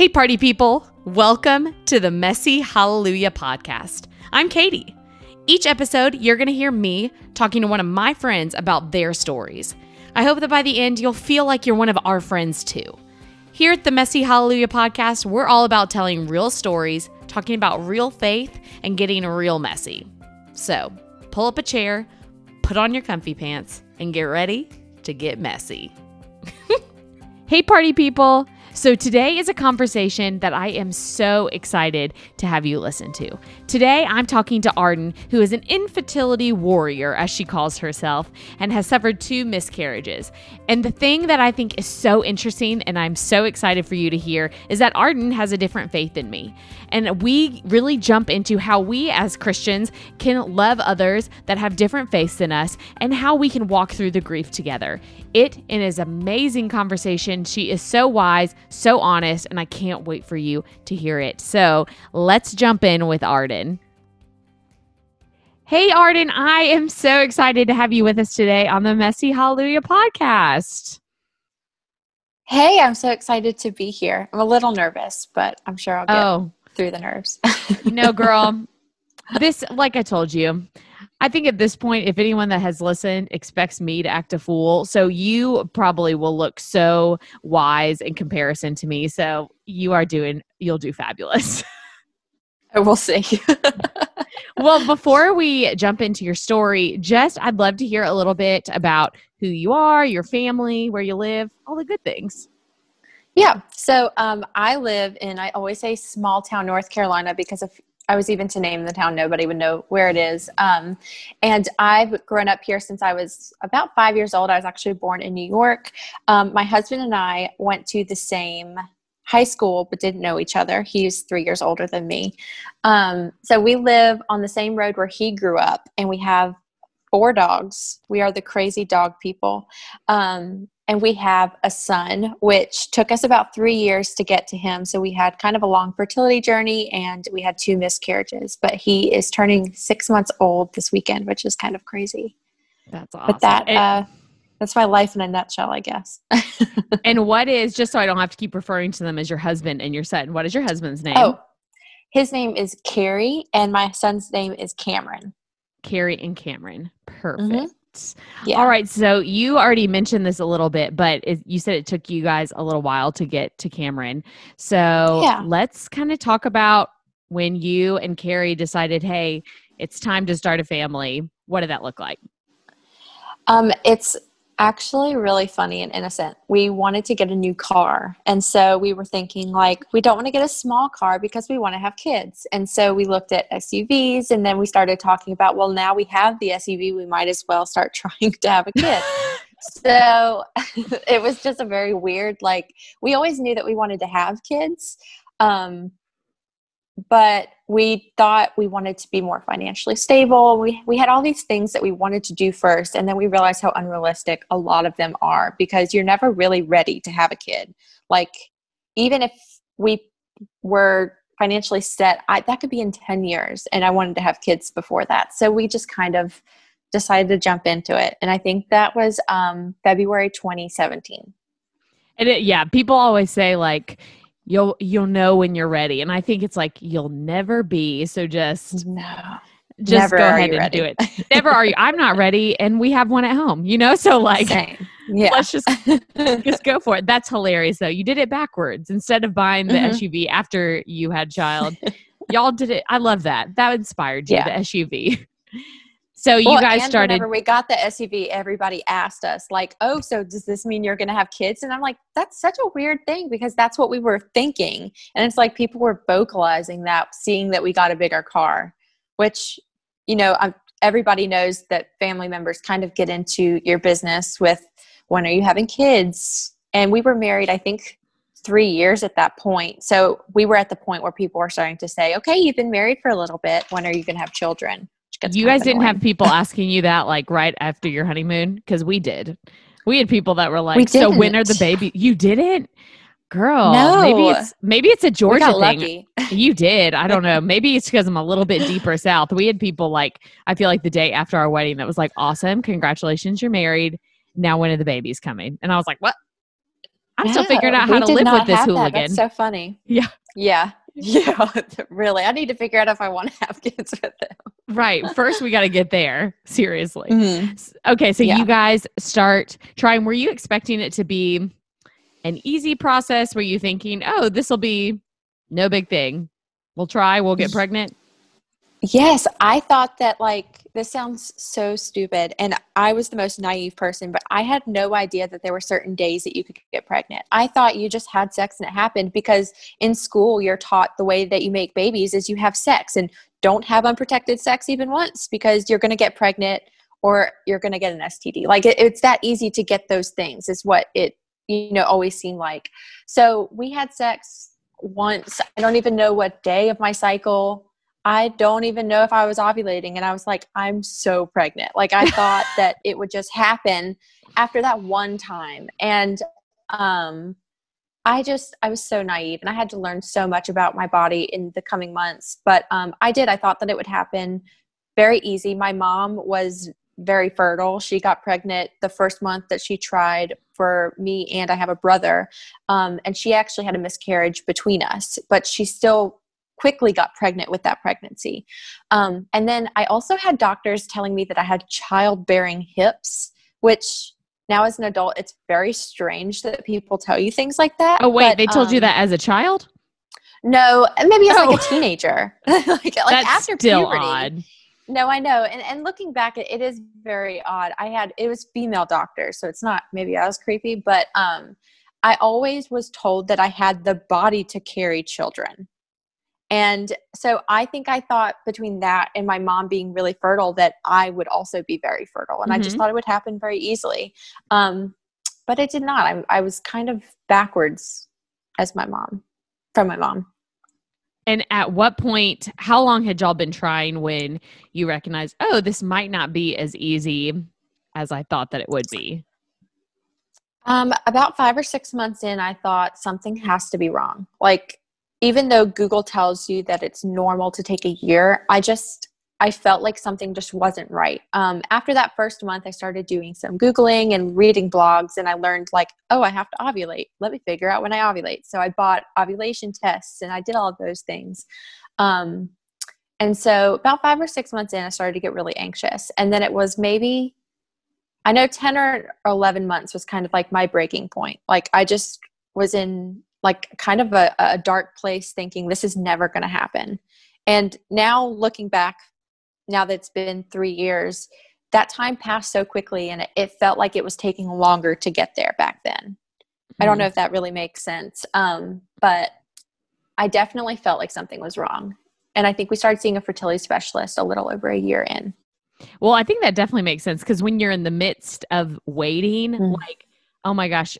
Hey, party people. Welcome to the Messy Hallelujah podcast. I'm Katie. Each episode, you're going to hear me talking to one of my friends about their stories. I hope that by the end, you'll feel like you're one of our friends too. Here at the Messy Hallelujah podcast, we're all about telling real stories, talking about real faith, and getting real messy. So pull up a chair, put on your comfy pants, and get ready to get messy. hey, party people. So, today is a conversation that I am so excited to have you listen to. Today, I'm talking to Arden, who is an infertility warrior, as she calls herself, and has suffered two miscarriages. And the thing that I think is so interesting, and I'm so excited for you to hear, is that Arden has a different faith than me. And we really jump into how we as Christians can love others that have different faiths than us and how we can walk through the grief together. It is an amazing conversation. She is so wise, so honest, and I can't wait for you to hear it. So let's jump in with Arden. Hey, Arden, I am so excited to have you with us today on the Messy Hallelujah podcast. Hey, I'm so excited to be here. I'm a little nervous, but I'm sure I'll get oh. through the nerves. you know, girl, this, like I told you, I think at this point, if anyone that has listened expects me to act a fool, so you probably will look so wise in comparison to me. So you are doing, you'll do fabulous. I will see. well, before we jump into your story, just I'd love to hear a little bit about who you are, your family, where you live, all the good things. Yeah. So um, I live in, I always say small town North Carolina because if I was even to name the town, nobody would know where it is. Um, and I've grown up here since I was about five years old. I was actually born in New York. Um, my husband and I went to the same high school but didn't know each other. He's three years older than me. Um, so we live on the same road where he grew up, and we have four dogs. We are the crazy dog people. Um, and we have a son, which took us about three years to get to him. So we had kind of a long fertility journey and we had two miscarriages. But he is turning six months old this weekend, which is kind of crazy. That's awesome. But that, uh, that's my life in a nutshell, I guess. and what is, just so I don't have to keep referring to them as your husband and your son, what is your husband's name? Oh, his name is Carrie, and my son's name is Cameron. Carrie and Cameron. Perfect. Mm-hmm. Yeah. All right. So you already mentioned this a little bit, but it, you said it took you guys a little while to get to Cameron. So yeah. let's kind of talk about when you and Carrie decided, hey, it's time to start a family. What did that look like? Um, it's actually really funny and innocent. We wanted to get a new car. And so we were thinking, like, we don't want to get a small car because we want to have kids. And so we looked at SUVs and then we started talking about, well, now we have the SUV, we might as well start trying to have a kid. so it was just a very weird, like, we always knew that we wanted to have kids. Um, but we thought we wanted to be more financially stable. We, we had all these things that we wanted to do first, and then we realized how unrealistic a lot of them are because you're never really ready to have a kid. Like, even if we were financially set, I, that could be in 10 years, and I wanted to have kids before that. So we just kind of decided to jump into it. And I think that was um, February 2017. And it, yeah, people always say, like, you'll you'll know when you're ready. And i think it's like you'll never be. So just no. just never go ahead and ready. do it. Never are you. I'm not ready and we have one at home you know? So like Same. yeah. let's just just go for it. That's hilarious though. You did it backwards. Instead of buying the mm-hmm. suv after you had child y'all did it. I love that. That inspired you yeah. the suv so you well, guys started. Whenever we got the SUV, everybody asked us, like, "Oh, so does this mean you're going to have kids?" And I'm like, "That's such a weird thing because that's what we were thinking." And it's like people were vocalizing that, seeing that we got a bigger car, which, you know, I'm, everybody knows that family members kind of get into your business with, "When are you having kids?" And we were married, I think, three years at that point. So we were at the point where people were starting to say, "Okay, you've been married for a little bit. When are you going to have children?" You guys didn't have people asking you that like right after your honeymoon because we did. We had people that were like, "So when are the baby?" You didn't, girl. No. Maybe it's maybe it's a Georgia thing. You did. I don't know. Maybe it's because I'm a little bit deeper south. We had people like I feel like the day after our wedding that was like, "Awesome, congratulations, you're married. Now when are the babies coming?" And I was like, "What?" I'm still figuring out how to live with this have that. hooligan. That's so funny. Yeah. Yeah. Yeah. really. I need to figure out if I want to have kids with them. right. First, we got to get there. Seriously. Mm-hmm. Okay, so Yeah. you guys start trying. Were you expecting it to be an easy process? Were you thinking, oh, this will be no big thing? We'll try, we'll get pregnant? Yes, I thought that like this sounds so stupid and I was the most naive person, but I had no idea that there were certain days that you could get pregnant. I thought you just had sex and it happened because in school you're taught the way that you make babies is you have sex and don't have unprotected sex even once because you're going to get pregnant or you're going to get an STD. Like it, it's that easy to get those things is what it you know always seemed like. So we had sex once. I don't even know what day of my cycle. I don't even know if I was ovulating. And I was like, I'm so pregnant. Like, I thought that it would just happen after that one time. And um, I just, I was so naive and I had to learn so much about my body in the coming months. But um, I did. I thought that it would happen very easy. My mom was very fertile. She got pregnant the first month that she tried for me, and I have a brother. Um, and she actually had a miscarriage between us, but she still quickly got pregnant with that pregnancy. Um, and then I also had doctors telling me that I had childbearing hips, which now as an adult, it's very strange that people tell you things like that. Oh, wait, but, they told you um, that as a child? No, maybe as Oh. like a teenager, like, like That's after still puberty. odd. No, I know. And and looking back, it, it is very odd. I had it was female doctors, so it's not maybe I was creepy, but um, I always was told that I had the body to carry children. And so I think I thought between that and my mom being really fertile that I would also be very fertile. And I just Mhm. thought it would happen very easily. Um, but it did not. I, I was kind of backwards as my mom, from my mom. And at what point, how long had y'all been trying when you recognized, oh, this might not be as easy as I thought that it would be? Um, about five or six months in, I thought something has to be wrong. Like, even though Google tells you that it's normal to take a year, I just I felt like something just wasn't right. Um, after that first month, I started doing some Googling and reading blogs, and I learned like, oh, I have to ovulate. Let me figure out when I ovulate. So I bought ovulation tests, and I did all of those things. Um, and so about five or six months in, I started to get really anxious, and then it was maybe I know 10 or 11 months was kind of like my breaking point. Like I just was in like kind of a, a dark place thinking this is never going to happen. And now looking back, now that it's been three years, that time passed so quickly and it, felt like it was taking longer to get there back then. I don't know if that really makes sense. Um, but I definitely felt like something was wrong. And I think we started seeing a fertility specialist a little over a year in. Well, I think that definitely makes sense because when you're in the midst of waiting, Mm. like, oh my gosh,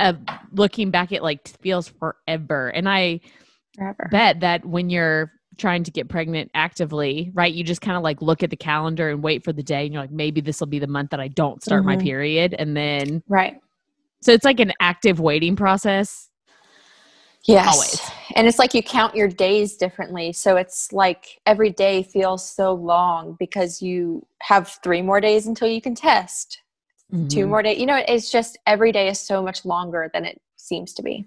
uh, looking back, it like feels forever. And I Forever. bet that when you're trying to get pregnant actively, right, you just kind of like look at the calendar and wait for the day, and you're like, maybe this will be the month that I don't start my Mhm. period, and then Right. so it's like an active waiting process. Yes. Always. And it's like you count your days differently. So it's like every day feels so long because you have three more days until you can test, two Mhm. more days. You know, it's just every day is so much longer than it seems to be.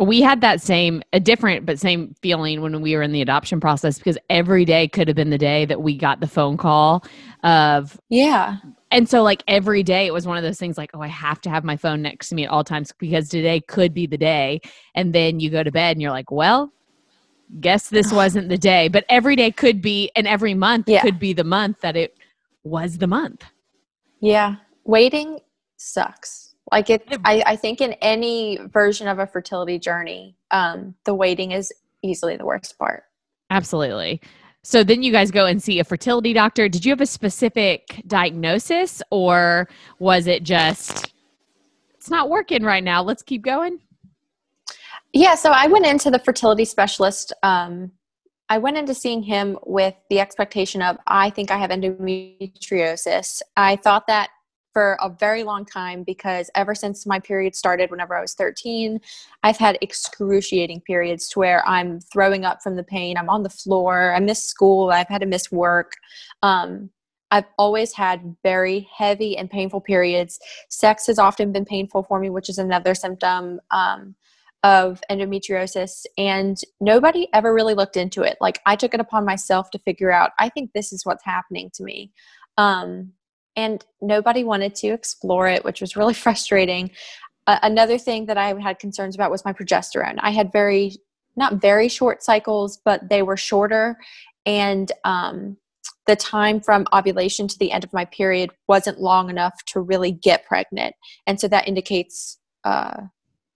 we had that same a different but same feeling when we were in the adoption process because every day could have been the day that we got the phone call of Yeah. and so like every day it was one of those things like oh i have to have my phone next to me at all times because today could be the day and then you go to bed and you're like well guess this wasn't the day but every day could be and every month Yeah. could be the month that it was the month Yeah. Waiting sucks. Like it, I, I think in any version of a fertility journey, um, the waiting is easily the worst part. Absolutely. So then you guys go and see a fertility doctor. Did you have a specific diagnosis or was it just it's not working right now. Let's keep going? Yeah, so I went into the fertility specialist. Um, I went into seeing him with the expectation of I think I have endometriosis. I thought that for a very long time because ever since my period started, whenever I was 13, I've had excruciating periods to where I'm throwing up from the pain. I'm on the floor. I miss school. I've had to miss work. Um, I've always had very heavy and painful periods. Sex has often been painful for me, which is another symptom um, of endometriosis. And nobody ever really looked into it. Like I took it upon myself to figure out, I think this is what's happening to me. Um, and nobody wanted to explore it, which was really frustrating. Uh, another thing that I had concerns about was my progesterone. I had very, not very short cycles, but they were shorter. And um, the time from ovulation to the end of my period wasn't long enough to really get pregnant. And so that indicates uh,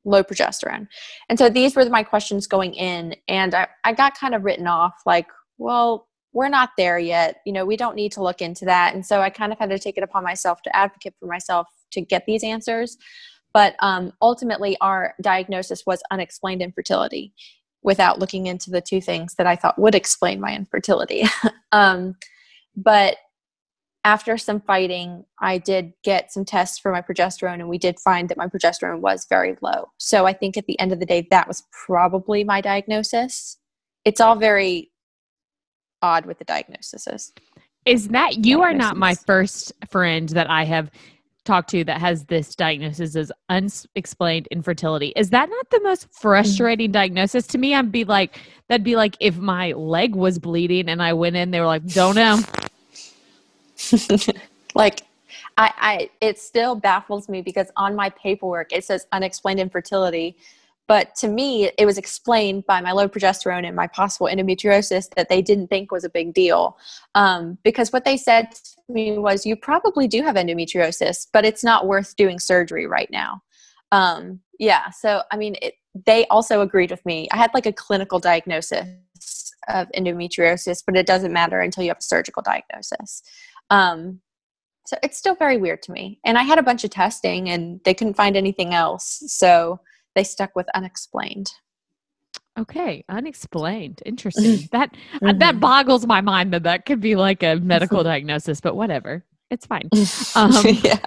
low progesterone. And so these were my questions going in. And I, I got kind of written off like, well, we're not there yet. You know, we don't need to look into that. And so I kind of had to take it upon myself to advocate for myself to get these answers. But um, ultimately, our diagnosis was unexplained infertility without looking into the two things that I thought would explain my infertility. um, but after some fighting, I did get some tests for my progesterone, and we did find that my progesterone was very low. So I think at the end of the day, that was probably my diagnosis. It's all very odd with the diagnoses. Is that you are not my first friend that I have talked to that has this diagnosis as unexplained infertility. Is that not the most mm-hmm. frustrating diagnosis to me? I'd be like, that'd be like if my leg was bleeding and I went in, they were like, don't know. like I, I it still baffles me because on my paperwork it says unexplained infertility but to me it was explained by my low progesterone and my possible endometriosis that they didn't think was a big deal um, because what they said to me was you probably do have endometriosis but it's not worth doing surgery right now um, yeah so i mean it, they also agreed with me i had like a clinical diagnosis of endometriosis but it doesn't matter until you have a surgical diagnosis um, so it's still very weird to me. And I had a bunch of testing and they couldn't find anything else. So they stuck with unexplained. Okay, unexplained. Interesting. that mm-hmm. that boggles my mind that that could be like a medical diagnosis, but whatever. It's fine. Um, yeah.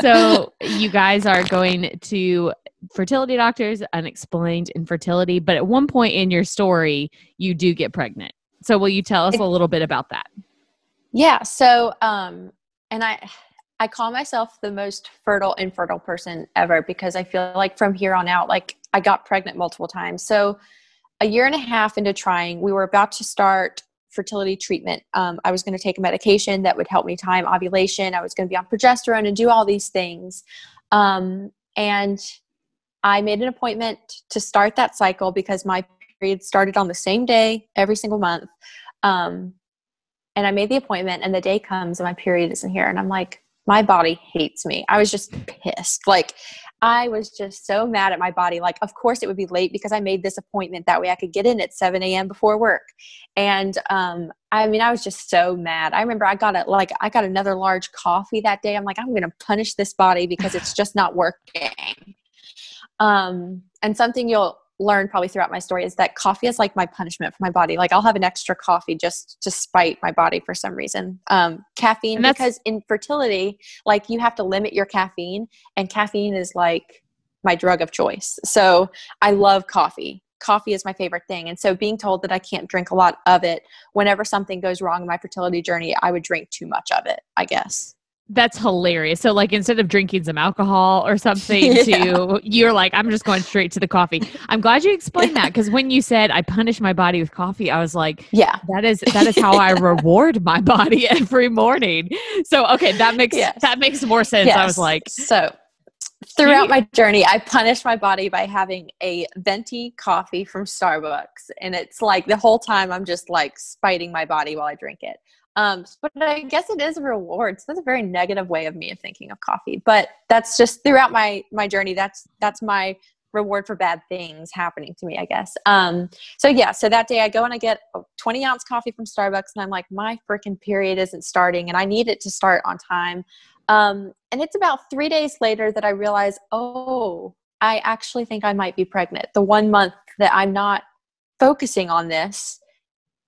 so you guys are going to fertility doctors, unexplained infertility, but at one point in your story, you do get pregnant. So will you tell us a little bit about that? Yeah. So, um, and I, I call myself the most fertile infertile person ever because I feel like from here on out, like I got pregnant multiple times. So, a year and a half into trying, we were about to start fertility treatment. Um, I was going to take a medication that would help me time ovulation. I was going to be on progesterone and do all these things. Um, and I made an appointment to start that cycle because my period started on the same day every single month. Um, and I made the appointment and the day comes and my period isn't here. And I'm like, my body hates me. I was just pissed. Like, I was just so mad at my body. Like, of course it would be late because I made this appointment that way I could get in at 7 a.m. before work. And um, I mean, I was just so mad. I remember I got a like I got another large coffee that day. I'm like, I'm gonna punish this body because it's just not working. Um, and something you'll learned probably throughout my story is that coffee is like my punishment for my body. Like I'll have an extra coffee just to spite my body for some reason. Um, caffeine because in fertility, like you have to limit your caffeine, and caffeine is like my drug of choice. So I love coffee. Coffee is my favorite thing. And so being told that I can't drink a lot of it whenever something goes wrong in my fertility journey, I would drink too much of it, I guess. That's hilarious. So like instead of drinking some alcohol or something yeah. to you're like I'm just going straight to the coffee. I'm glad you explained that cuz when you said I punish my body with coffee, I was like, yeah. That is that is how I reward my body every morning. So okay, that makes yes. that makes more sense. Yes. I was like, so throughout my journey, I punish my body by having a venti coffee from Starbucks. And it's like the whole time I'm just like spiting my body while I drink it. Um, but I guess it is a reward. So that's a very negative way of me of thinking of coffee. But that's just throughout my my journey. That's that's my reward for bad things happening to me, I guess. Um, so yeah, so that day I go and I get a 20 ounce coffee from Starbucks, and I'm like, my freaking period isn't starting, and I need it to start on time. Um, and it's about three days later that I realize, oh, I actually think I might be pregnant. The one month that I'm not focusing on this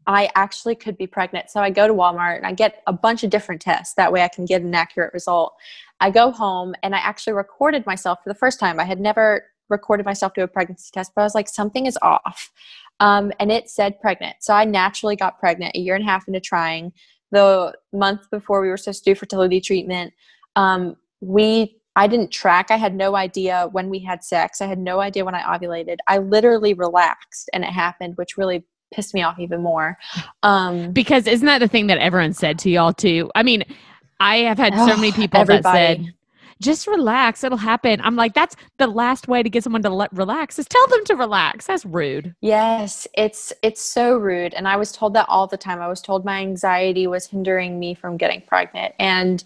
I actually could be pregnant. So I go to Walmart and I get a bunch of different tests. That way I can get an accurate result. I go home and I actually recorded myself for the first time. I had never recorded myself to a pregnancy test, but I was like, something is off. Um, and it said pregnant. So I naturally got pregnant a year and a half into trying. the month before we were supposed to do fertility treatment, um, we I didn't track. I had no idea when we had sex. I had no idea when I ovulated. I literally relaxed and it happened, which really pissed me off even more. Um, because isn't that the thing that everyone said to y'all too? I mean, I have had so many people everybody. that said, just relax, it'll happen. I'm like, that's the last way to get someone to let relax is tell them to relax. That's rude. Yes, it's it's so rude. And I was told that all the time. I was told my anxiety was hindering me from getting pregnant. And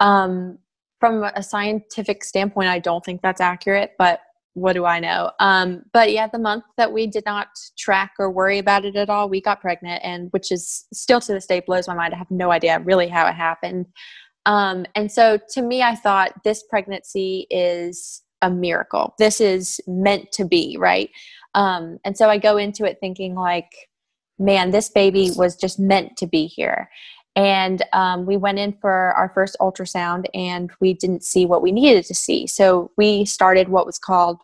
um from a scientific standpoint, I don't think that's accurate, but what do I know? Um, but yeah, the month that we did not track or worry about it at all, we got pregnant, and which is still to this day blows my mind. I have no idea really how it happened. Um, and so to me, I thought this pregnancy is a miracle. This is meant to be, right? Um, and so I go into it thinking like, man, this baby was just meant to be here. And um, we went in for our first ultrasound and we didn't see what we needed to see. So we started what was called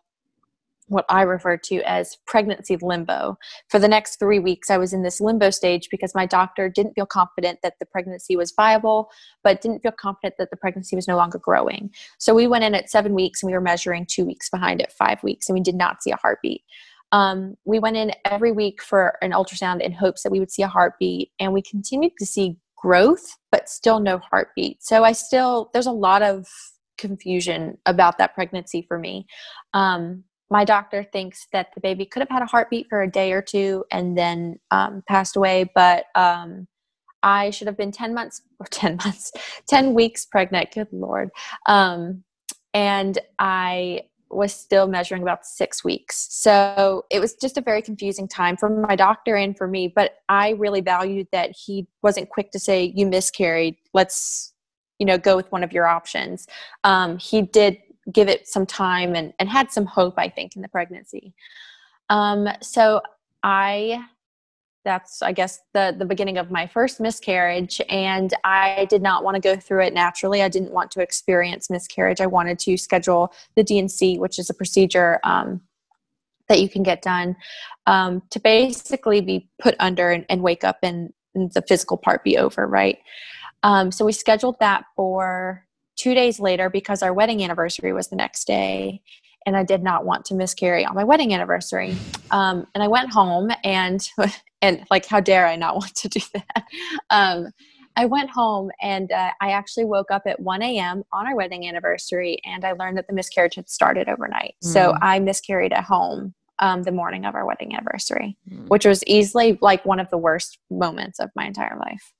what I refer to as pregnancy limbo. For the next three weeks, I was in this limbo stage because my doctor didn't feel confident that the pregnancy was viable, but didn't feel confident that the pregnancy was no longer growing. So we went in at seven weeks and we were measuring two weeks behind at five weeks, and we did not see a heartbeat. Um, we went in every week for an ultrasound in hopes that we would see a heartbeat, and we continued to see growth, but still no heartbeat. So I still, there's a lot of confusion about that pregnancy for me. Um, my doctor thinks that the baby could have had a heartbeat for a day or two and then um, passed away, but um, I should have been 10 months or 10 months, 10 weeks pregnant. Good Lord. Um, and I was still measuring about six weeks. So it was just a very confusing time for my doctor and for me. But I really valued that he wasn't quick to say, You miscarried. Let's, you know, go with one of your options. Um, he did give it some time and, and had some hope, I think, in the pregnancy. Um, so I that's i guess the the beginning of my first miscarriage and i did not want to go through it naturally. I didn't want to experience miscarriage. I wanted to schedule the D&C which is a procedure um, that you can get done um, to basically be put under and, and wake up and, and, the physical part be over right? Um, so we scheduled that for two days later because our wedding anniversary was the next day and I did not want to miscarry on my wedding anniversary. Um, and I went home and and like how dare I not want to do that? Um, I went home and uh, I actually woke up at 1 a.m. on our wedding anniversary and I learned that the miscarriage had started overnight. Mm. So I miscarried at home um, the morning of our wedding anniversary, mm. which was easily like one of the worst moments of my entire life.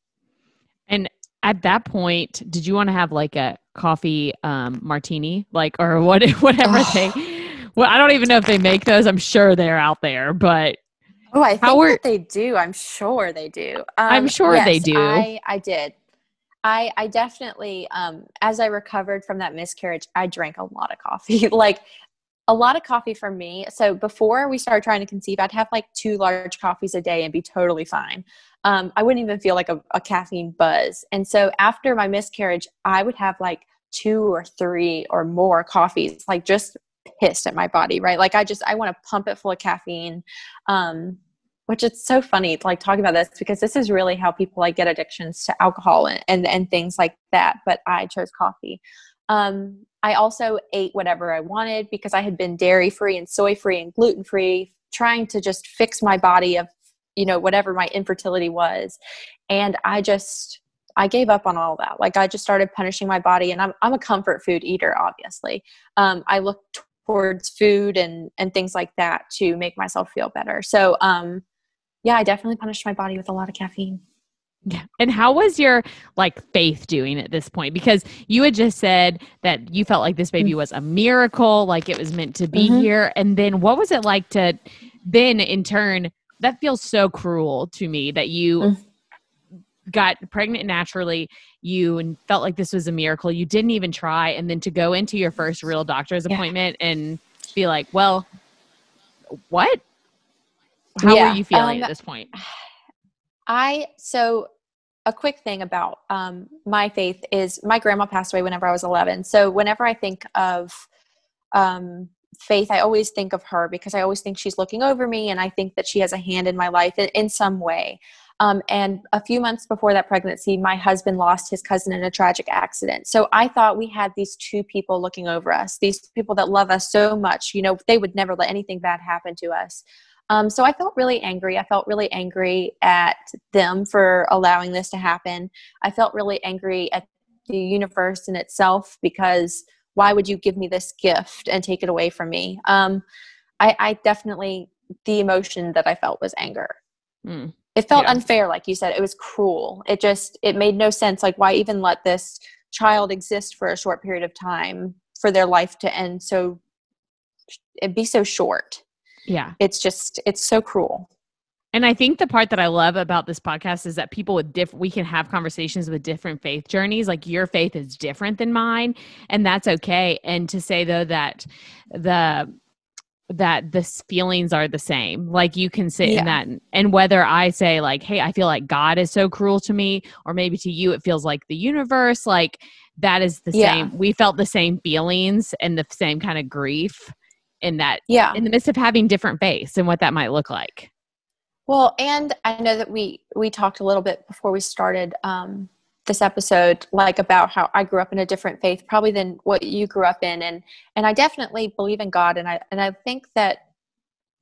And at that point, did you want to have like a coffee um, martini, like or what, whatever oh. they? Well, I don't even know if they make those. I'm sure they're out there, but oh, I think they do. I'm sure they do. Um, I'm sure yes, they do. I, I did. I, I definitely, um, as I recovered from that miscarriage, I drank a lot of coffee. like a lot of coffee for me. So before we started trying to conceive, I'd have like two large coffees a day and be totally fine. Um, I wouldn't even feel like a, a caffeine buzz. And so after my miscarriage, I would have like two or three or more coffees, like just pissed at my body, right? Like I just I want to pump it full of caffeine. Um, which it's so funny to like talk about this because this is really how people like get addictions to alcohol and, and, and things like that. But I chose coffee. Um, I also ate whatever I wanted because I had been dairy free and soy free and gluten free, trying to just fix my body of, you know, whatever my infertility was. And I just, I gave up on all that. Like I just started punishing my body, and I'm I'm a comfort food eater. Obviously, um, I look towards food and and things like that to make myself feel better. So, um, yeah, I definitely punished my body with a lot of caffeine. Yeah. And how was your like faith doing at this point? Because you had just said that you felt like this baby mm. was a miracle, like it was meant to be mm-hmm. here. And then what was it like to then in turn, that feels so cruel to me that you mm. got pregnant naturally, you felt like this was a miracle. You didn't even try. And then to go into your first real doctor's yeah. appointment and be like, well, what? How yeah. were you feeling um, at this point? I so a quick thing about um, my faith is my grandma passed away whenever I was 11. So whenever I think of um, faith, I always think of her because I always think she's looking over me and I think that she has a hand in my life in, in some way. Um, and a few months before that pregnancy, my husband lost his cousin in a tragic accident. So I thought we had these two people looking over us, these people that love us so much. You know, they would never let anything bad happen to us. Um, so I felt really angry. I felt really angry at them for allowing this to happen. I felt really angry at the universe in itself because why would you give me this gift and take it away from me? Um, I, I, definitely, the emotion that I felt was anger. Mm. It felt yeah. unfair, like you said. It was cruel. It just, it made no sense. Like, why even let this child exist for a short period of time for their life to end so, it be so short? Yeah. It's just, it's so cruel. And I think the part that I love about this podcast is that people with different, we can have conversations with different faith journeys. Like your faith is different than mine, and that's okay. And to say though that the that the feelings are the same like you can sit yeah. in that and whether i say like hey i feel like god is so cruel to me or maybe to you it feels like the universe like that is the yeah. same we felt the same feelings and the same kind of grief in that yeah. in the midst of having different faiths and what that might look like. Well, and I know that we we talked a little bit before we started um, this episode, like about how I grew up in a different faith, probably than what you grew up in, and and I definitely believe in God, and I and I think that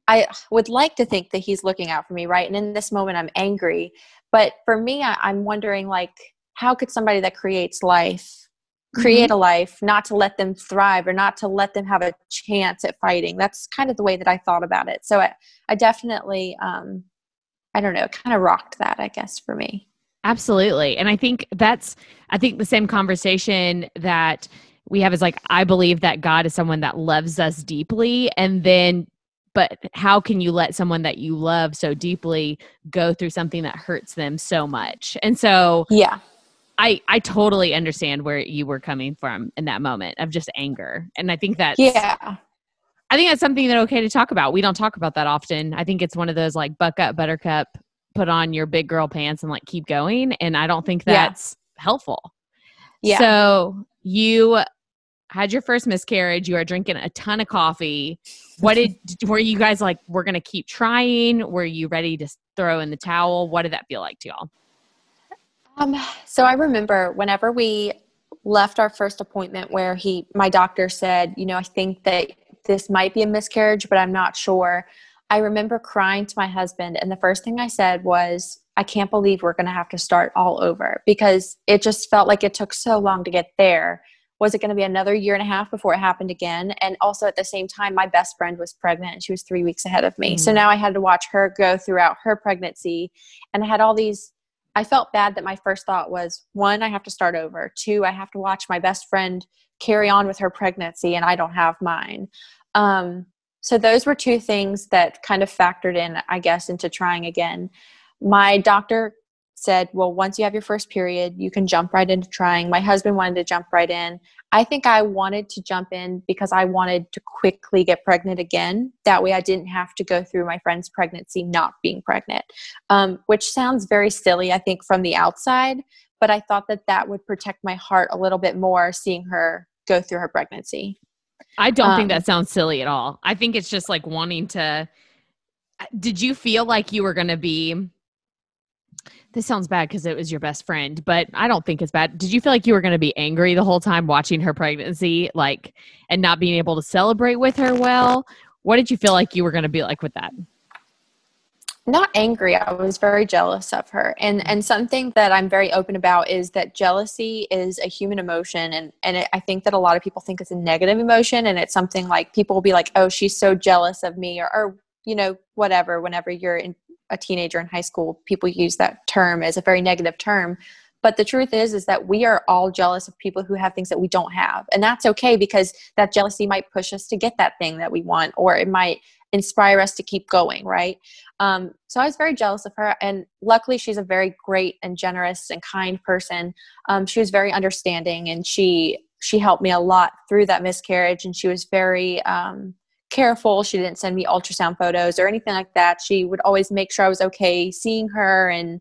I would like to think that He's looking out for me, right? And in this moment, I'm angry, but for me, I, I'm wondering like, how could somebody that creates life create mm-hmm. a life not to let them thrive or not to let them have a chance at fighting that's kind of the way that i thought about it so i, I definitely um, I don't know, kind of rocked that, I guess, for me. Absolutely. And I think that's, I think the same conversation that we have is like, I believe that God is someone that loves us deeply. And then, but how can you let someone that you love so deeply go through something that hurts them so much? And so, yeah. I, I totally understand where you were coming from in that moment of just anger. And I think that yeah I think that's something that okay to talk about. We don't talk about that often. I think it's one of those like buck up, buttercup, put on your big girl pants and like keep going. And I don't think that's yeah. helpful. Yeah. So you had your first miscarriage. You are drinking a ton of coffee. What did were you guys like? We're gonna keep trying. Were you ready to throw in the towel? What did that feel like to y'all? Um. So I remember whenever we left our first appointment, where he, my doctor said, you know, I think that this might be a miscarriage, but I'm not sure. I remember crying to my husband, and the first thing I said was, I can't believe we're going to have to start all over because it just felt like it took so long to get there. Was it going to be another year and a half before it happened again? And also at the same time, my best friend was pregnant and she was three weeks ahead of me. Mm. So now I had to watch her go throughout her pregnancy. And I had all these, I felt bad that my first thought was one, I have to start over. Two, I have to watch my best friend carry on with her pregnancy and I don't have mine. Um, so those were two things that kind of factored in, I guess, into trying again. My doctor said, well, once you have your first period, you can jump right into trying. My husband wanted to jump right in. I think I wanted to jump in because I wanted to quickly get pregnant again. That way I didn't have to go through my friend's pregnancy not being pregnant, um, which sounds very silly, I think, from the outside. But I thought that that would protect my heart a little bit more seeing her go through her pregnancy. I don't um, think that sounds silly at all. I think it's just like wanting to. Did you feel like you were going to be? This sounds bad because it was your best friend, but I don't think it's bad. Did you feel like you were going to be angry the whole time watching her pregnancy, like, and not being able to celebrate with her well? What did you feel like you were going to be like with that? not angry i was very jealous of her and and something that i'm very open about is that jealousy is a human emotion and and it, i think that a lot of people think it's a negative emotion and it's something like people will be like oh she's so jealous of me or, or you know whatever whenever you're in a teenager in high school people use that term as a very negative term. But the truth is is that we are all jealous of people who have things that we don't have. And that's okay because that jealousy might push us to get that thing that we want or it might inspire us to keep going right? Um, so i was very jealous of her and luckily she's a very great and generous and kind person. Um, she was very understanding and she she helped me a lot through that miscarriage and she was very um, careful she didn't send me ultrasound photos or anything like that she would always make sure i was okay seeing her and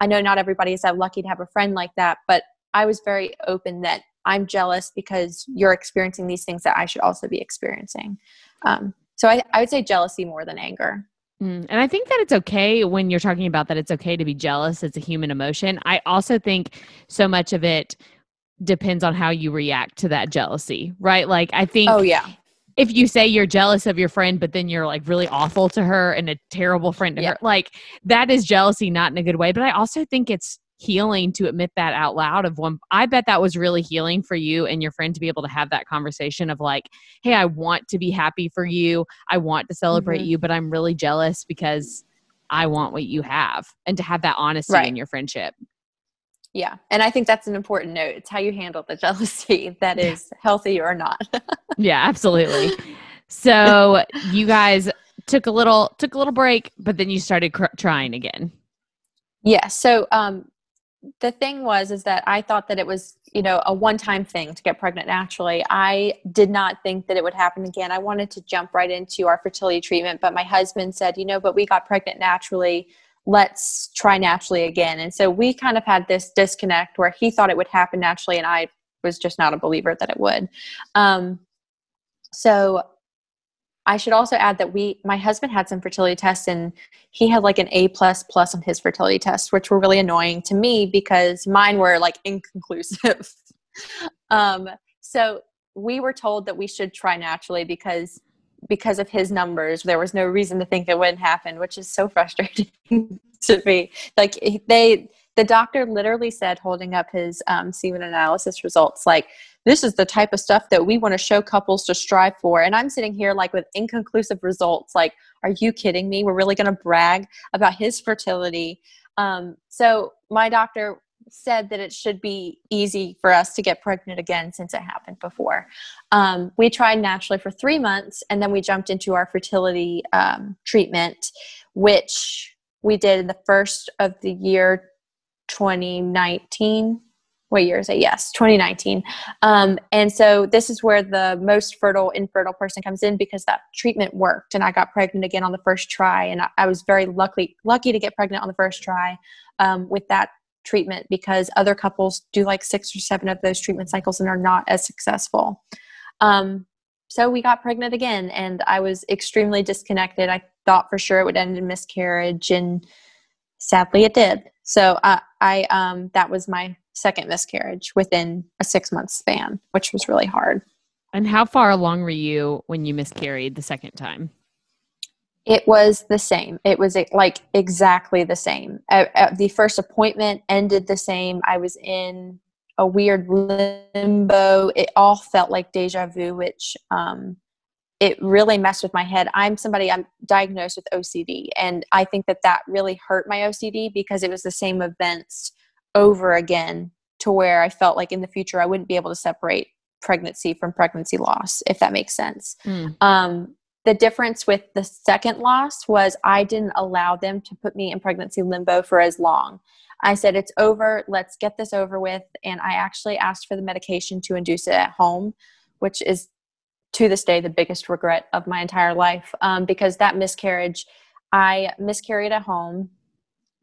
i know not everybody is that lucky to have a friend like that but i was very open that i'm jealous because you're experiencing these things that i should also be experiencing um, so I, I would say jealousy more than anger. Mm, and I think that it's okay when you're talking about that it's okay to be jealous. It's a human emotion. I also think so much of it depends on how you react to that jealousy, right? Like, I think. Oh, yeah. If you say you're jealous of your friend, but then you're like really awful to her and a terrible friend to Yeah. her, like that is jealousy, not in a good way. But I also think it's healing to admit that out loud of one i bet that was really healing for you and your friend to be able to have that conversation of like hey i want to be happy for you i want to celebrate Mhm. you but i'm really jealous because i want what you have and to have that honesty Right. in your friendship Yeah. And I think that's an important note. It's how you handle the jealousy that is healthy or not. yeah absolutely so you guys took a little took a little break but then you started cr- trying again Yeah. So um, the thing was is that I thought that it was you know a one time thing to get pregnant naturally. I did not think that it would happen again. I wanted to jump right into our fertility treatment, but my husband said, you know, but we got pregnant naturally. Let's try naturally again. And so we kind of had this disconnect where he thought it would happen naturally, and I was just not a believer that it would. Um, so I should also add that we, my husband had some fertility tests and he had like an A plus plus on his fertility tests, which were really annoying to me because mine were like inconclusive. um, so we were told that we should try naturally because because of his numbers, there was no reason to think it wouldn't happen, which is so frustrating to me. Like they, the doctor literally said, holding up his um, semen analysis results, like this is the type of stuff that we want to show couples to strive for. And I'm sitting here like with inconclusive results. Like, are you kidding me? We're really going to brag about his fertility. Um, so my doctor said that it should be easy for us to get pregnant again since it happened before. Um, we tried naturally for three months and then we jumped into our fertility um, treatment, which we did in the first of the year 2019 what year is it? Yes, 2019. Um, and so this is where the most fertile, infertile person comes in because that treatment worked, and I got pregnant again on the first try, and I, I was very lucky lucky to get pregnant on the first try um, with that treatment because other couples do like six or seven of those treatment cycles and are not as successful. Um, so we got pregnant again, and I was extremely disconnected. I thought for sure it would end in miscarriage, and sadly it did. So I um, that was my second miscarriage within a six month span, which was really hard. and how far along were you when you miscarried the second time It was the same. It was like exactly the same. Uh, uh, the first appointment ended the same. I was in a weird limbo. It all felt like deja vu, which um, it really messed with my head. I'm somebody I'm diagnosed with OCD, and I think that that really hurt my OCD because it was the same events over again to where I felt like in the future I wouldn't be able to separate pregnancy from pregnancy loss, if that makes sense. Mm. Um, the difference with the second loss was I didn't allow them to put me in pregnancy limbo for as long. I said, It's over. Let's get this over with. And I actually asked for the medication to induce it at home, which is to this day the biggest regret of my entire life um, because that miscarriage, I miscarried at home,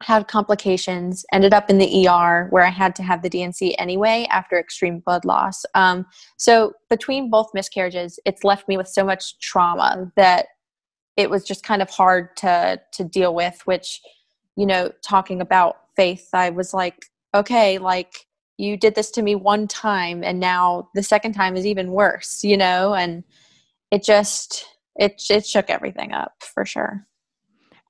had complications, ended up in the ER where I had to have the D&C anyway after extreme blood loss. Um, so between both miscarriages, it's left me with so much trauma that it was just kind of hard to to deal with. Which, you know, talking about faith, I was like, okay, like you did this to me one time, and now the second time is even worse, you know, and it just it it shook everything up for sure.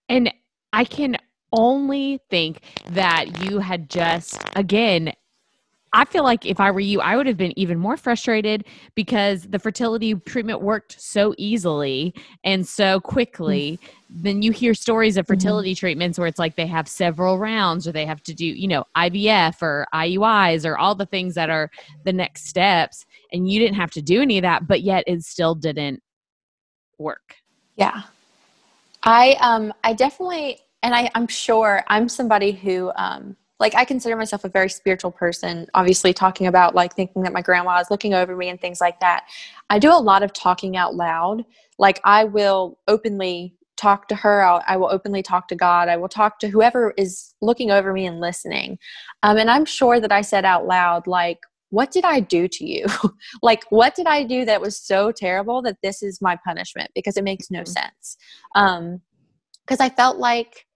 And I can only think that you had just, again, I feel like if I were you, I would have been even more frustrated because the fertility treatment worked so easily and so quickly. Then you hear stories of fertility treatments where it's like they have several rounds or they have to do, you know, IVF or IUIs or all the things that are the next steps. And you didn't have to do any of that, but yet it still didn't work. Yeah. I um I definitely and I, I'm sure I'm somebody who um like I consider myself a very spiritual person, obviously talking about like thinking that my grandma is looking over me and things like that. I do a lot of talking out loud. Like I will openly talk to her. I'll, I will openly talk to God. I will talk to whoever is looking over me and listening. Um, and I'm sure that I said out loud, like, what did I do to you? like, what did I do that was so terrible that this is my punishment? Because it makes no Mhm. sense. Um, because I felt like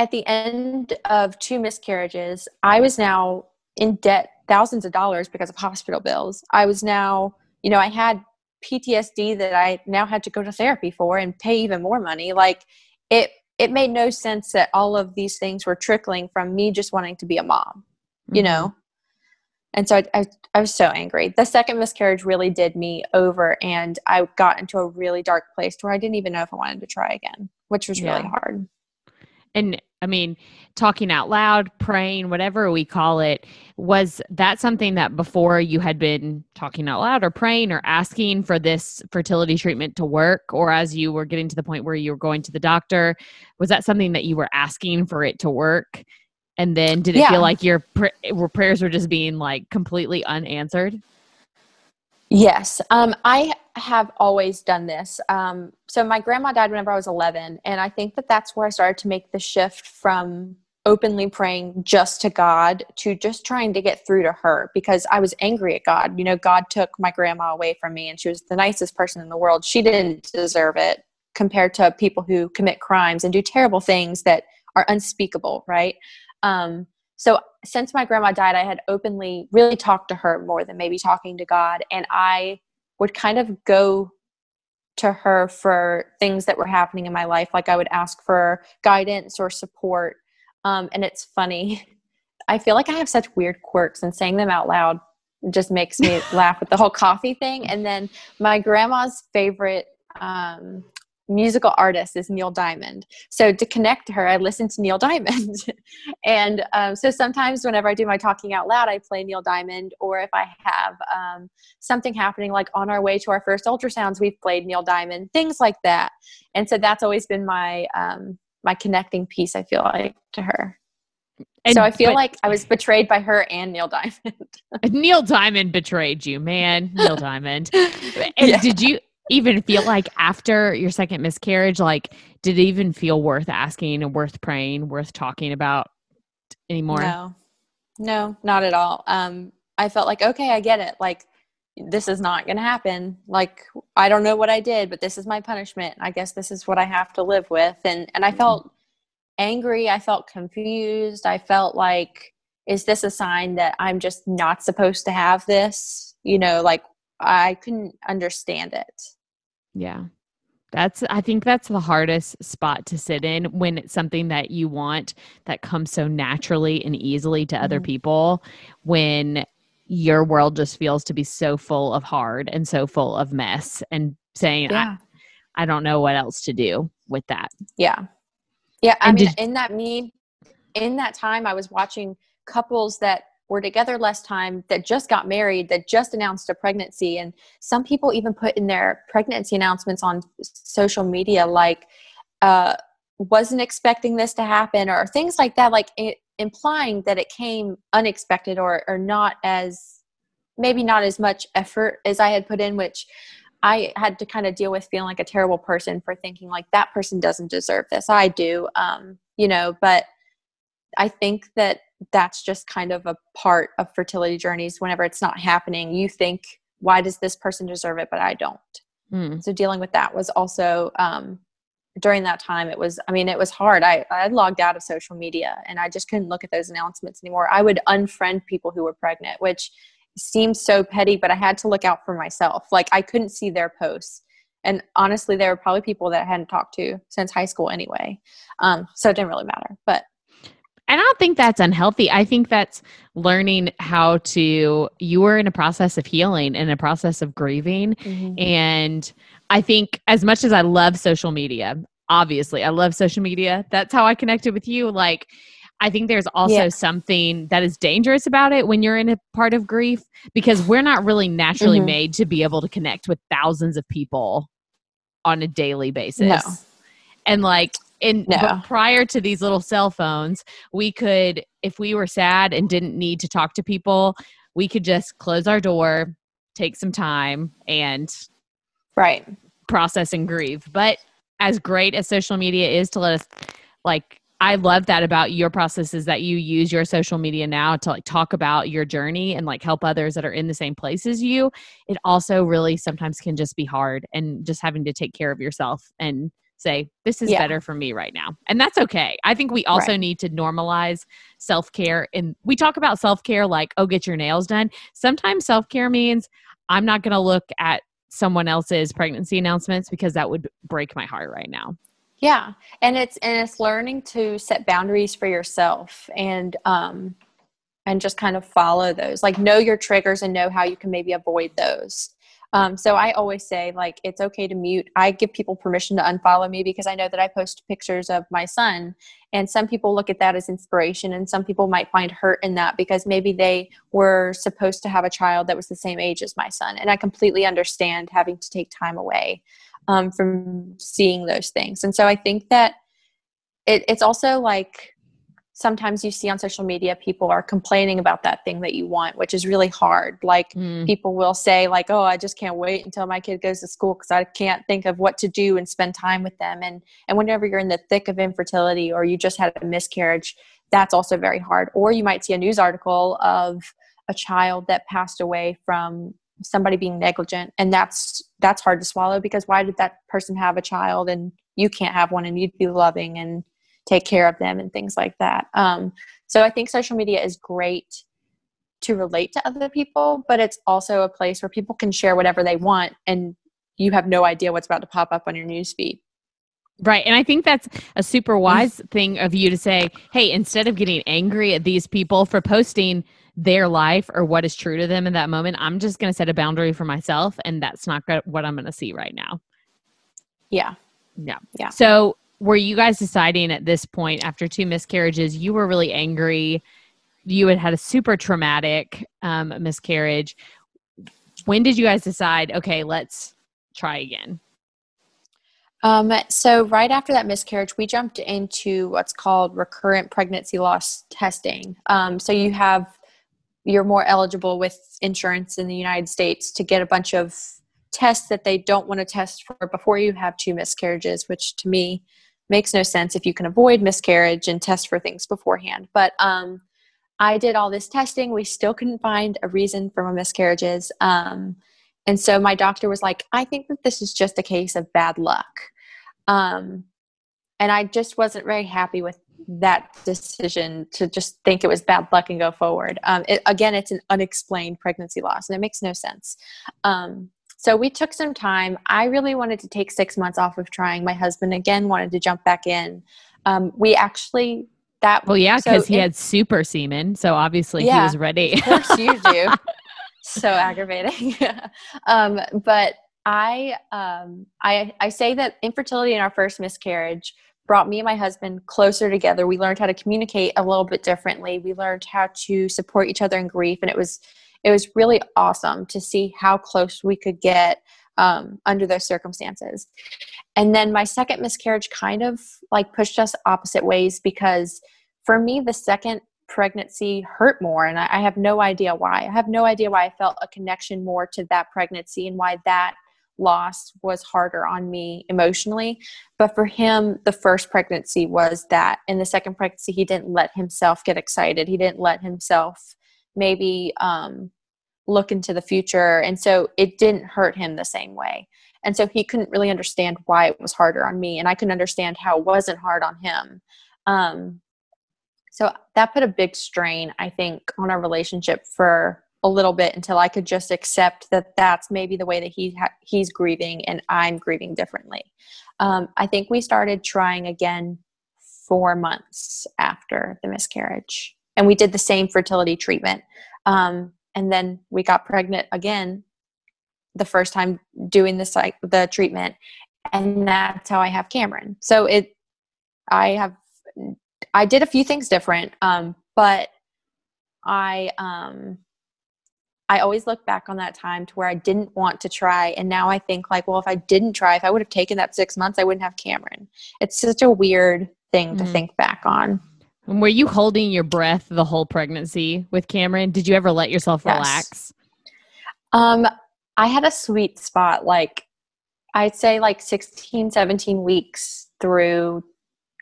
at the end of two miscarriages, I was now in debt thousands of dollars because of hospital bills. I was now, you know, I had PTSD that I now had to go to therapy for and pay even more money. Like it it made no sense that all of these things were trickling from me just wanting to be a mom, mm-hmm. you know? And so I, I, I, was so angry. The second miscarriage really did me over, and I got into a really dark place where I didn't even know if I wanted to try again, which was yeah. really hard. And I mean, talking out loud, praying, whatever we call it, was that something that before you had been talking out loud or praying or asking for this fertility treatment to work? Or as you were getting to the point where you were going to the doctor, was that something that you were asking for it to work? And then did it yeah. feel like your pr- prayers were just being like completely unanswered? Yes, um, I have always done this. Um, so my grandma died whenever I was 11, and I think that that's where I started to make the shift from openly praying just to God to just trying to get through to her because I was angry at God. You know, God took my grandma away from me, and she was the nicest person in the world. She didn't deserve it compared to people who commit crimes and do terrible things that are unspeakable, right? Um, so since my grandma died, I had openly really talked to her more than maybe talking to God. And I would kind of go to her for things that were happening in my life. Like I would ask for guidance or support. Um, and it's funny. I feel like I have such weird quirks, and saying them out loud just makes me laugh with the whole coffee thing. And then my grandma's favorite um, musical artist is Neil Diamond. So to connect to her, I listen to Neil Diamond. and um, so sometimes whenever I do my talking out loud, I play Neil Diamond. Or if I have um, something happening, like on our way to our first ultrasounds, we've played Neil Diamond, things like that. And so that's always been my um, my connecting piece. I feel like to her. And, so I feel but, like I was betrayed by her and Neil Diamond. Neil Diamond betrayed you, man. Neil Diamond. And yeah. did you even feel like after your second miscarriage, like, did it even feel worth asking and worth praying, worth talking about anymore? No, no, not at all. Um, I felt like, okay, I get it. Like, this is not going to happen. Like, I don't know what I did, but this is my punishment. I guess this is what I have to live with. And, and I felt angry. I felt confused. I felt like, is this a sign that I'm just not supposed to have this? You know, like I couldn't understand it. Yeah. That's I think that's the hardest spot to sit in when it's something that you want that comes so naturally and easily to mm-hmm. other people when your world just feels to be so full of hard and so full of mess and saying yeah. I, I don't know what else to do with that. Yeah. Yeah, I and mean did, in that me in that time I was watching couples that were together less time that just got married that just announced a pregnancy. And some people even put in their pregnancy announcements on social media like uh, wasn't expecting this to happen or things like that like it, implying that it came unexpected or or not as maybe not as much effort as i had put in which i had to kind of deal with feeling like a terrible person for thinking like that person doesn't deserve this. I do um you know but i think that that's just kind of a part of fertility journeys whenever it's not happening. You think why does this person deserve it but i don't? Mm. so dealing with that was also um, during that time it was i mean it was hard. I, I logged out of social media and i just couldn't look at those announcements anymore. I would unfriend people who were pregnant which seems so petty but i had to look out for myself. Like i couldn't see their posts. And honestly there were probably people that i hadn't talked to since high school anyway. Um, so it didn't really matter. But and I don't think that's unhealthy. I think that's learning how to, you were in a process of healing and a process of grieving. Mm-hmm. And I think, as much as I love social media, obviously, I love social media. That's how I connected with you. Like, I think there's also yeah. something that is dangerous about it when you're in a part of grief because we're not really naturally mm-hmm. made to be able to connect with thousands of people on a daily basis. No. And like in no. prior to these little cell phones, we could, if we were sad and didn't need to talk to people, we could just close our door, take some time, and right process and grieve. But as great as social media is to let us, like, I love that about your process is that you use your social media now to like talk about your journey and like help others that are in the same place as you. It also really sometimes can just be hard and just having to take care of yourself and say, this is Yeah. better for me right now. And that's okay. I think we also Right. need to normalize self care. And we talk about self care like, oh, get your nails done. Sometimes self care means I'm not going to look at someone else's pregnancy announcements because that would break my heart right now. Yeah, and it's and it's learning to set boundaries for yourself and um and just kind of follow those. Like know your triggers and know how you can maybe avoid those. Um, so I always say like it's okay to mute. I give people permission to unfollow me because I know that I post pictures of my son, and some people look at that as inspiration, and some people might find hurt in that because maybe they were supposed to have a child that was the same age as my son, and I completely understand having to take time away um, from seeing those things. And so I think that it, it's also like sometimes you see on social media people are complaining about that thing that you want, which is really hard. Like Mm. people will say like, "Oh, I just can't wait until my kid goes to school because I can't think of what to do and spend time with them." And and whenever you're in the thick of infertility or you just had a miscarriage, that's also very hard. Or you might see a news article of a child that passed away from somebody being negligent and that's that's hard to swallow because why did that person have a child and you can't have one and you'd be loving and take care of them and things like that um, so i think social media is great to relate to other people but it's also a place where people can share whatever they want and you have no idea what's about to pop up on your newsfeed Right. And I think that's a super wise thing of you to say, hey, instead of getting angry at these people for posting their life or what is true to them in that moment, I'm just going to set a boundary for myself. And that's not what I'm going to see right now. yeah Yeah. Yeah. So were you guys deciding at this point after two miscarriages, you were really angry? You had had a super traumatic um, miscarriage. When did you guys decide, okay, let's try again? Um, so right after that miscarriage, we jumped into what's called recurrent pregnancy loss testing. Um, so you have you're more eligible with insurance in the United States to get a bunch of tests that they don't want to test for before you have two miscarriages, which to me makes no sense if you can avoid miscarriage and test for things beforehand. But um, I did all this testing. We still couldn't find a reason for my miscarriages. Um, and so my doctor was like, I think that this is just a case of bad luck. Um, and I just wasn't very happy with that decision to just think it was bad luck and go forward. Um, it, again, it's an unexplained pregnancy loss, and it makes no sense. Um, so we took some time. I really wanted to take six months off of trying. My husband again wanted to jump back in. Um, we actually that Well, yeah, so because he it- had super semen. So obviously he was ready. Of course you do. so aggravating. um, but I, um, I, I say that infertility in our first miscarriage brought me and my husband closer together. We learned how to communicate a little bit differently. We learned how to support each other in grief, and it was, it was really awesome to see how close we could get um, under those circumstances. And then my second miscarriage kind of like pushed us opposite ways because for me, the second pregnancy hurt more and I, I have no idea why. I have no idea why i felt a connection more to that pregnancy and why that loss was harder on me emotionally. But for him the first pregnancy was that in the second pregnancy he didn't let himself get excited. He didn't let himself maybe um, look into the future. And so it didn't hurt him the same way. And so he couldn't really understand why it was harder on me and i couldn't understand how it wasn't hard on him. Um, so that put a big strain i think on our relationship for a little bit until i could just accept that that's maybe the way that he ha- he's grieving and i'm grieving differently. Um, i think we started trying again four months after the miscarriage and we did the same fertility treatment um, and then we got pregnant again the first time doing the psych- the treatment and that's how i have cameron so it i have I did a few things different, um, but I um, I always look back on that time to where I didn't want to try, and now I think like, well, if I didn't try, if I would have taken that six months, I wouldn't have Cameron. It's such a weird thing to Mhm. think back on. And Were you holding your breath the whole pregnancy with Cameron? Did you ever let yourself Yes. relax? Um, I had a sweet spot, like I'd say like 16, 17 weeks through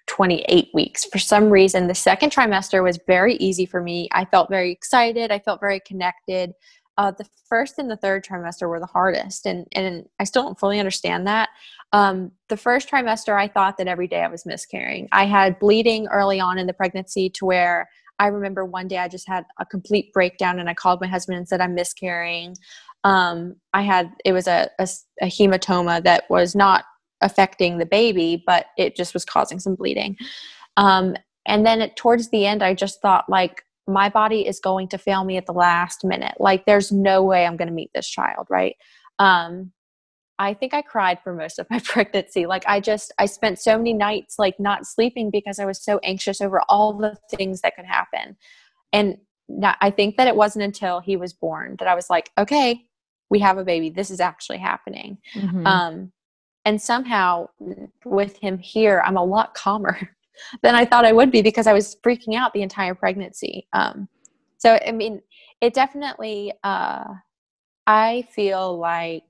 28 weeks. For some reason, the second trimester was very easy for me. I felt very excited. I felt very connected. Uh, the first and the third trimester were the hardest, and and I still don't fully understand that. Um, the first trimester, I thought that every day I was miscarrying. I had bleeding early on in the pregnancy to where I remember one day I just had a complete breakdown, and I called my husband and said I'm miscarrying. Um, I had it was a, a, a hematoma that was not affecting the baby, but it just was causing some bleeding. Um, and then it, towards the end, I just thought like my body is going to fail me at the last minute. Like there's no way I'm going to meet this child, right? Um, I think I cried for most of my pregnancy. Like I just I spent so many nights like not sleeping because I was so anxious over all the things that could happen. And I think that it wasn't until he was born that I was like, okay, we have a baby. This is actually happening. Mm-hmm. Um, and somehow with him here, I'm a lot calmer than I thought I would be because I was freaking out the entire pregnancy. Um, so, I mean, it definitely, uh, I feel like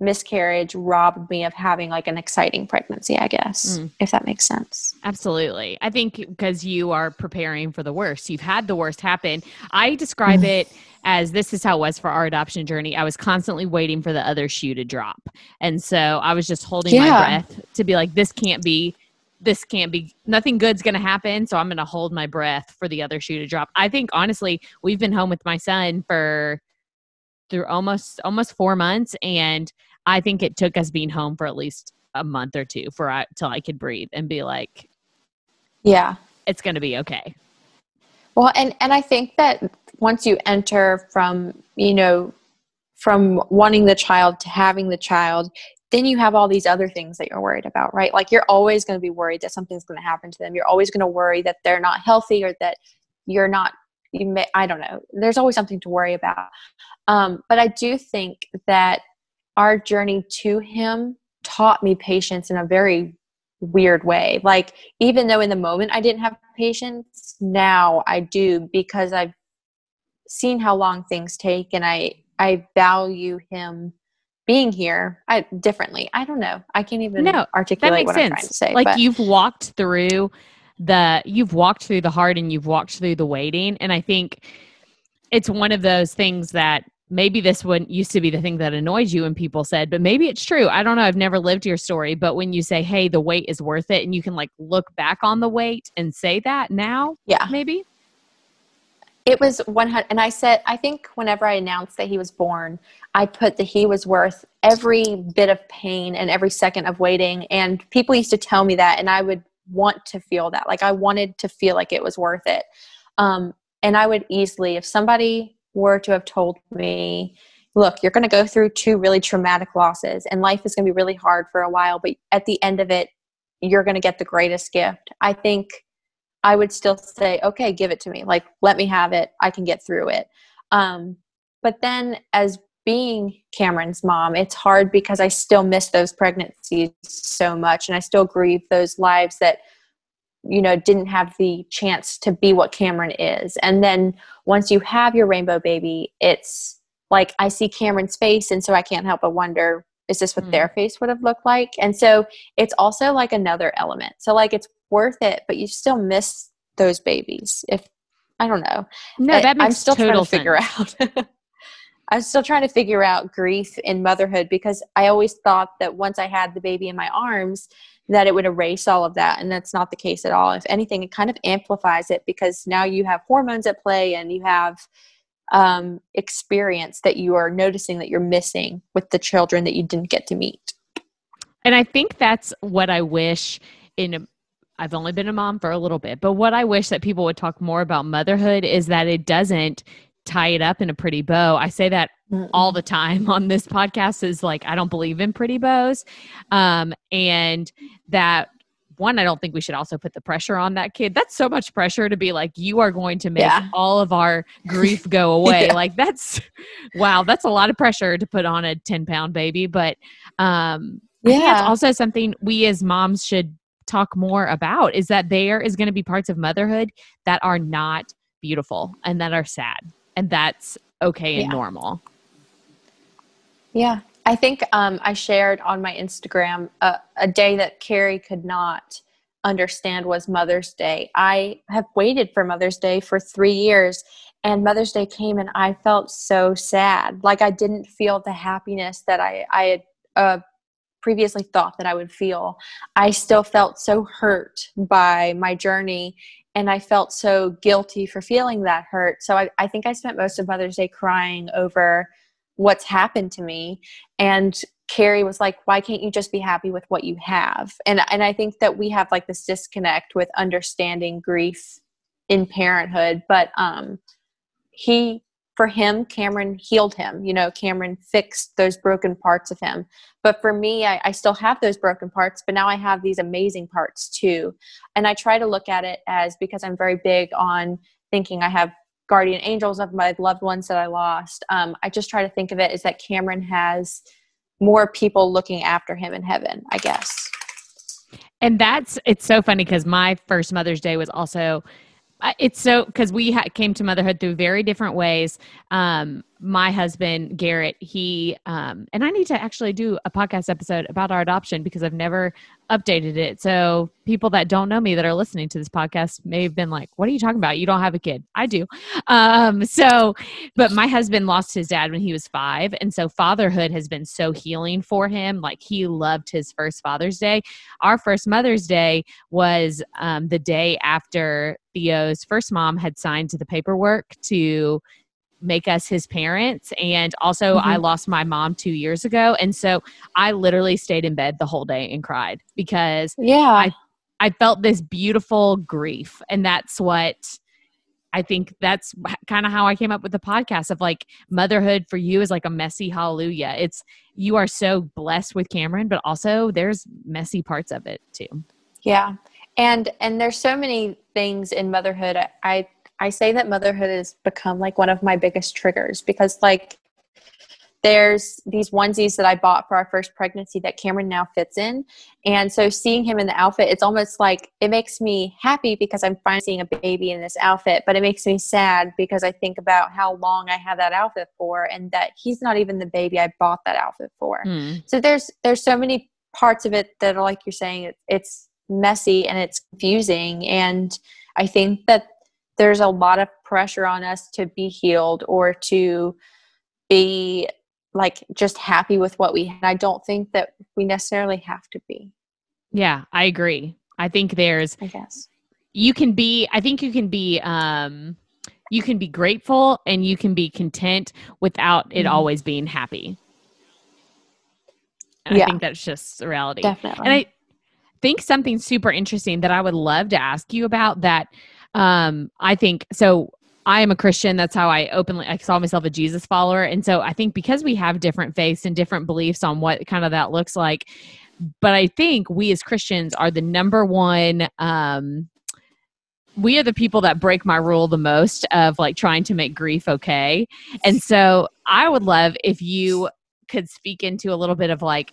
miscarriage robbed me of having like an exciting pregnancy, I guess, mm. if that makes sense. Absolutely. I think because you are preparing for the worst, you've had the worst happen. I describe it as this is how it was for our adoption journey. I was constantly waiting for the other shoe to drop. And so I was just holding yeah. my breath to be like, this can't be this can't be nothing good's going to happen so i'm going to hold my breath for the other shoe to drop. I think honestly we've been home with my son for through almost almost 4 months and i think it took us being home for at least a month or two for I, till i could breathe and be like yeah. It's going to be okay. Well and and i think that once you enter from you know from wanting the child to having the child then you have all these other things that you're worried about, right? Like you're always going to be worried that something's going to happen to them. You're always going to worry that they're not healthy or that you're not you may I don't know. There's always something to worry about. Um, but I do think that our journey to him taught me patience in a very weird way. Like even though in the moment I didn't have patience, now I do because I've seen how long things take and I I value him being here I, differently. I don't know. I can't even no, articulate that what sense. I'm trying to say. Like but. you've walked through the you've walked through the hard and you've walked through the waiting. And I think it's one of those things that maybe this wouldn't used to be the thing that annoyed you when people said, but maybe it's true. I don't know. I've never lived your story, but when you say, hey, the wait is worth it, and you can like look back on the wait and say that now, yeah, maybe it was 100, and I said, I think whenever I announced that he was born, I put that he was worth every bit of pain and every second of waiting. And people used to tell me that, and I would want to feel that. Like I wanted to feel like it was worth it. Um, and I would easily, if somebody were to have told me, look, you're going to go through two really traumatic losses, and life is going to be really hard for a while, but at the end of it, you're going to get the greatest gift. I think I would still say, okay, give it to me. Like, let me have it. I can get through it. Um, but then, as being Cameron's mom, it's hard because I still miss those pregnancies so much, and I still grieve those lives that you know didn't have the chance to be what Cameron is. And then once you have your rainbow baby, it's like I see Cameron's face, and so I can't help but wonder is this what mm. their face would have looked like? And so it's also like another element. So like it's worth it but you still miss those babies if i don't know. No that makes i'm still trying to figure out i'm still trying to figure out grief in motherhood because i always thought that once i had the baby in my arms that it would erase all of that and that's not the case at all. If anything it kind of amplifies it because now you have hormones at play and you have um, experience that you are noticing that you're missing with the children that you didn't get to meet. And I think that's what I wish in I've only been a mom for a little bit, but what I wish that people would talk more about motherhood is that it doesn't tie it up in a pretty bow. I say that Mm-mm. all the time on this podcast is like I don't believe in pretty bows. Um, and that one, I don't think we should also put the pressure on that kid. That's so much pressure to be like, you are going to make yeah. all of our grief go away. yeah. Like that's wow, that's a lot of pressure to put on a 10 pound baby. But um yeah. That's also something we as moms should talk more about is that there is going to be parts of motherhood that are not beautiful and that are sad. And that's okay and yeah. normal. Yeah. I think um, I shared on my Instagram uh, a day that Carrie could not understand was Mother's Day. I have waited for Mother's Day for three years, and Mother's Day came and I felt so sad. Like I didn't feel the happiness that I, I had uh, previously thought that I would feel. I still felt so hurt by my journey and I felt so guilty for feeling that hurt. So I, I think I spent most of Mother's Day crying over what's happened to me. And Carrie was like, why can't you just be happy with what you have? And and I think that we have like this disconnect with understanding grief in parenthood. But um he for him cameron healed him you know cameron fixed those broken parts of him but for me I, I, still have those broken parts but now i have these amazing parts too and i try to look at it as because i'm very big on thinking i have guardian angels of my loved ones that i lost um, i just try to think of it as that cameron has more people looking after him in heaven i guess and that's it's so funny because my first mother's day was also it's so because we ha- came to motherhood through very different ways. Um, my husband Garrett, he um, and I need to actually do a podcast episode about our adoption because I've never updated it. So people that don't know me that are listening to this podcast may have been like, "What are you talking about? You don't have a kid." I do. Um, so, but my husband lost his dad when he was five, and so fatherhood has been so healing for him. Like he loved his first Father's Day. Our first Mother's Day was um, the day after Theo's first mom had signed to the paperwork to make us his parents. And also, mm-hmm. I lost my mom two years ago. And so I literally stayed in bed the whole day and cried because yeah, I, I felt this beautiful grief. And that's what I think that's kind of how I came up with the podcast of like motherhood for you is like a messy hallelujah. It's you are so blessed with Cameron, but also there's messy parts of it too. Yeah. And and there's so many things in motherhood. I I say that motherhood has become like one of my biggest triggers because like there's these onesies that I bought for our first pregnancy that Cameron now fits in. And so seeing him in the outfit, it's almost like it makes me happy because I'm finally seeing a baby in this outfit, but it makes me sad because I think about how long I have that outfit for and that he's not even the baby I bought that outfit for. Mm. So there's there's so many parts of it that are like you're saying it's messy and it's confusing and I think that there's a lot of pressure on us to be healed or to be like just happy with what we I don't think that we necessarily have to be. Yeah, I agree. I think there's I guess you can be I think you can be um you can be grateful and you can be content without it mm-hmm. always being happy. And yeah. I think that's just the reality. Definitely. And I think something super interesting that I would love to ask you about that um, I think so. I am a Christian. That's how I openly I saw myself a Jesus follower. And so I think because we have different faiths and different beliefs on what kind of that looks like, but I think we as Christians are the number one um we are the people that break my rule the most of like trying to make grief okay. And so I would love if you could speak into a little bit of like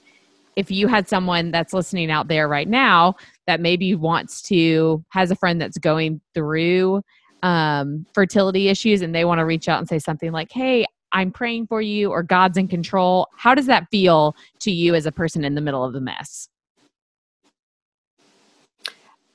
if you had someone that's listening out there right now that maybe wants to has a friend that's going through um, fertility issues and they want to reach out and say something like hey i'm praying for you or god's in control. How does that feel to you as a person in the middle of the mess?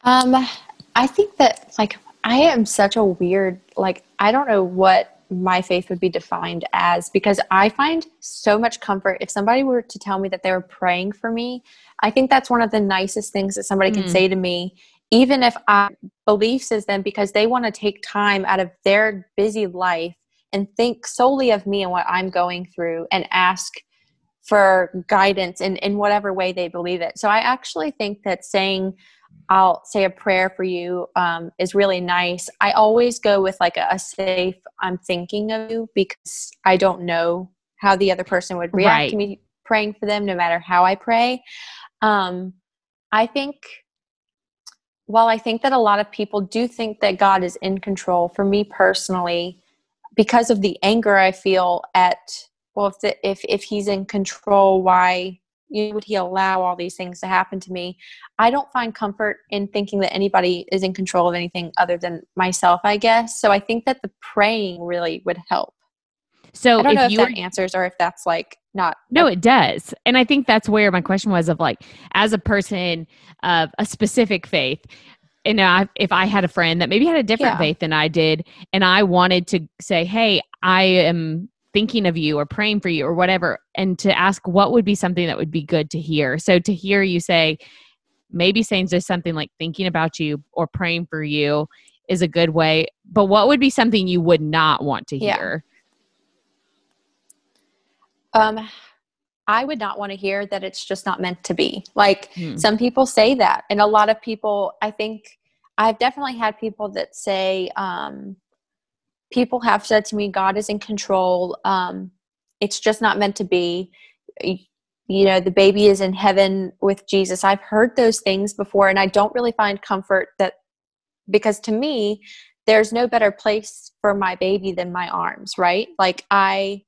Um i think that like i am such a weird like i don't know what my faith would be defined as because I find so much comfort if somebody were to tell me that they were praying for me. I think that's one of the nicest things that somebody mm. can say to me, even if I beliefs is them because they want to take time out of their busy life and think solely of me and what I'm going through and ask for guidance in, in whatever way they believe it. So I actually think that saying I'll say a prayer for you um, is really nice. I always go with like a, a, safe, I'm thinking of you because I don't know how the other person would react right. to me praying for them, no matter how I pray. Um, I think, while I think that a lot of people do think that God is in control, for me personally, because of the anger I feel at, well, if, the, if, if He's in control, why you know, would he allow all these things to happen to me? I don't find comfort in thinking that anybody is in control of anything other than myself i guess. So i think that the praying really would help. So i don't if know if you that answers or if that's like not no it does. And i think that's where my question was of like as a person of a specific faith you know, if I had a friend that maybe had a different Yeah. faith than I did, and I wanted to say, "Hey, I am thinking of you or praying for you or whatever," and to ask what would be something that would be good to hear. So to hear you say, maybe saying just something like thinking about you or praying for you is a good way. But what would be something you would not want to Yeah. hear? Um, I would not want to hear that it's just not meant to be. Like Hmm. some people say that, and a lot of people, I think, I've definitely had people that say, um, people have said to me, God is in control. Um, it's just not meant to be. You know, the baby is in heaven with Jesus. I've heard those things before, and I don't really find comfort that because to me, there's no better place for my baby than my arms, right? Like I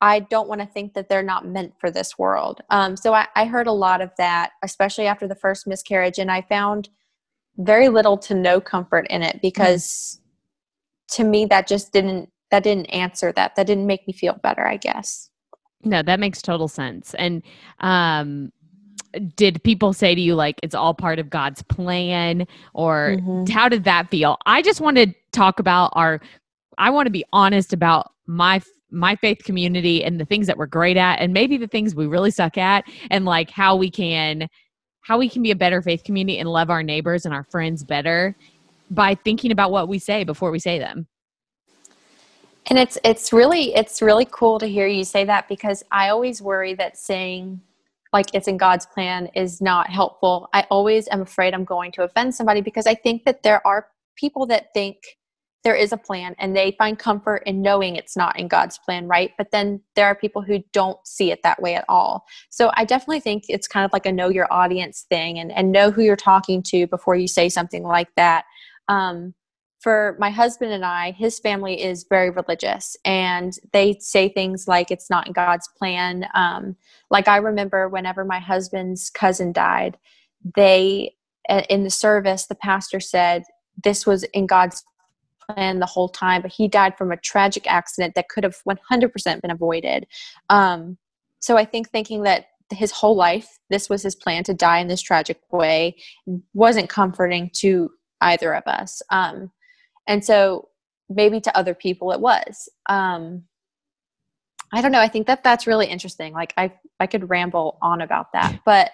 I don't want to think that they're not meant for this world. Um, so I, I heard a lot of that, especially after the first miscarriage, and I found very little to no comfort in it because to me that just didn't that didn't answer that. That didn't make me feel better, I guess. No, that makes total sense. And um did people say to you like it's all part of God's plan or Mhm. how did that feel? I just want to talk about our I want to be honest about my my faith community and the things that we're great at and maybe the things we really suck at and like how we can how we can be a better faith community and love our neighbors and our friends better by thinking about what we say before we say them. And it's it's really it's really cool to hear you say that because I always worry that saying like it's in God's plan is not helpful. I always am afraid I'm going to offend somebody because I think that there are people that think there is a plan and they find comfort in knowing it's not in God's plan, right? But then there are people who don't see it that way at all. So I definitely think it's kind of like a know your audience thing and, and know who you're talking to before you say something like that. Um, for my husband and I, his family is very religious and they say things like it's not in God's plan. Um, like I remember whenever my husband's cousin died, they, in the service, the pastor said, This was in God's plan the whole time, but he died from a tragic accident that could have 100% been avoided. Um, so I think thinking that his whole life, this was his plan to die in this tragic way, wasn't comforting to either of us. Um, and so maybe to other people it was. Um i don't know. I think that that's really interesting. Like i i could ramble on about that but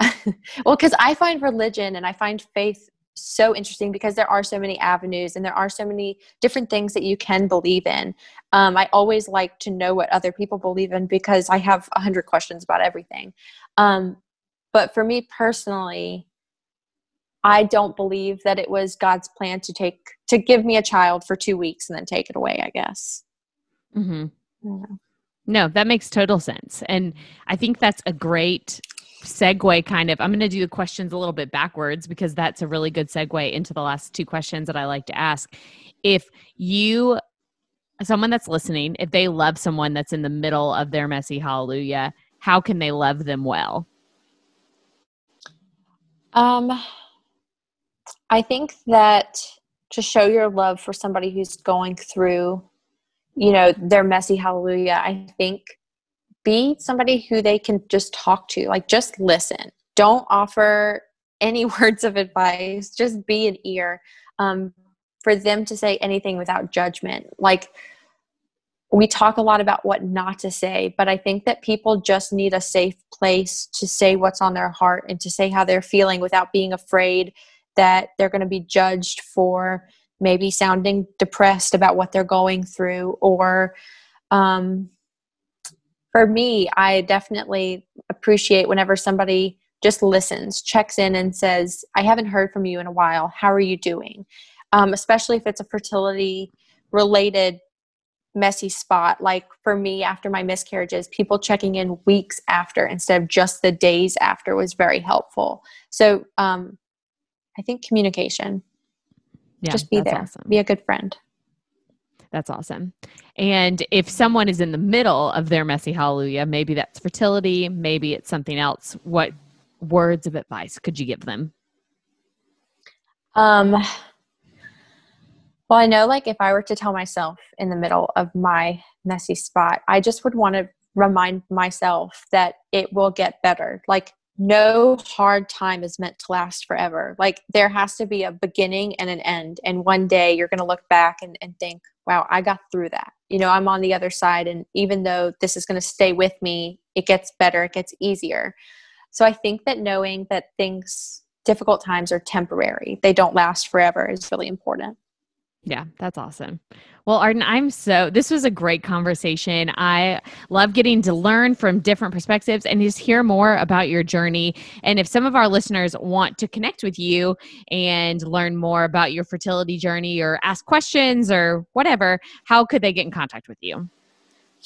well because i find religion and i find faith so interesting because there are so many avenues and there are so many different things that you can believe in. Um, i always like to know what other people believe in because i have a hundred questions about everything. Um, but for me personally I don't believe that it was God's plan to take to give me a child for two weeks and then take it away. I guess. Mm-hmm. Yeah. No, that makes total sense. And I think that's a great segue kind of. I'm going to do the questions a little bit backwards because that's a really good segue into the last two questions that I like to ask. If you, someone that's listening, if they love someone that's in the middle of their messy hallelujah, how can they love them well? Um, I think that to show your love for somebody who's going through, you know, their messy hallelujah, I think be somebody who they can just talk to, like just listen. Don't offer any words of advice, just be an ear um, for them to say anything without judgment. Like, we talk a lot about what not to say, but I think that people just need a safe place to say what's on their heart and to say how they're feeling without being afraid that they're going to be judged for maybe sounding depressed about what they're going through. Or um, for me, I definitely appreciate whenever somebody just listens, checks in, and says, I haven't heard from you in a while. How are you doing? Um, especially if it's a fertility related messy spot like for me after my miscarriages people checking in weeks after instead of just the days after was very helpful so um i think communication Yeah, just be there awesome. be a good friend That's awesome. And if someone is in the middle of their messy hallelujah, maybe that's fertility, maybe it's something else. What words of advice could you give them? um well i know like if i were to tell myself in the middle of my messy spot i just would want to remind myself that it will get better like no hard time is meant to last forever. Like there has to be a beginning and an end. And one day you're going to look back and, and think, wow, I got through that. You know, I'm on the other side. And even though this is going to stay with me, it gets better, it gets easier. So I think that knowing that things, difficult times are temporary, they don't last forever is really important. Yeah, that's awesome. Well, Arden, I'm so, this was a great conversation. I love getting to learn from different perspectives and just hear more about your journey. And if some of our listeners want to connect with you and learn more about your fertility journey or ask questions or whatever, how could they get in contact with you?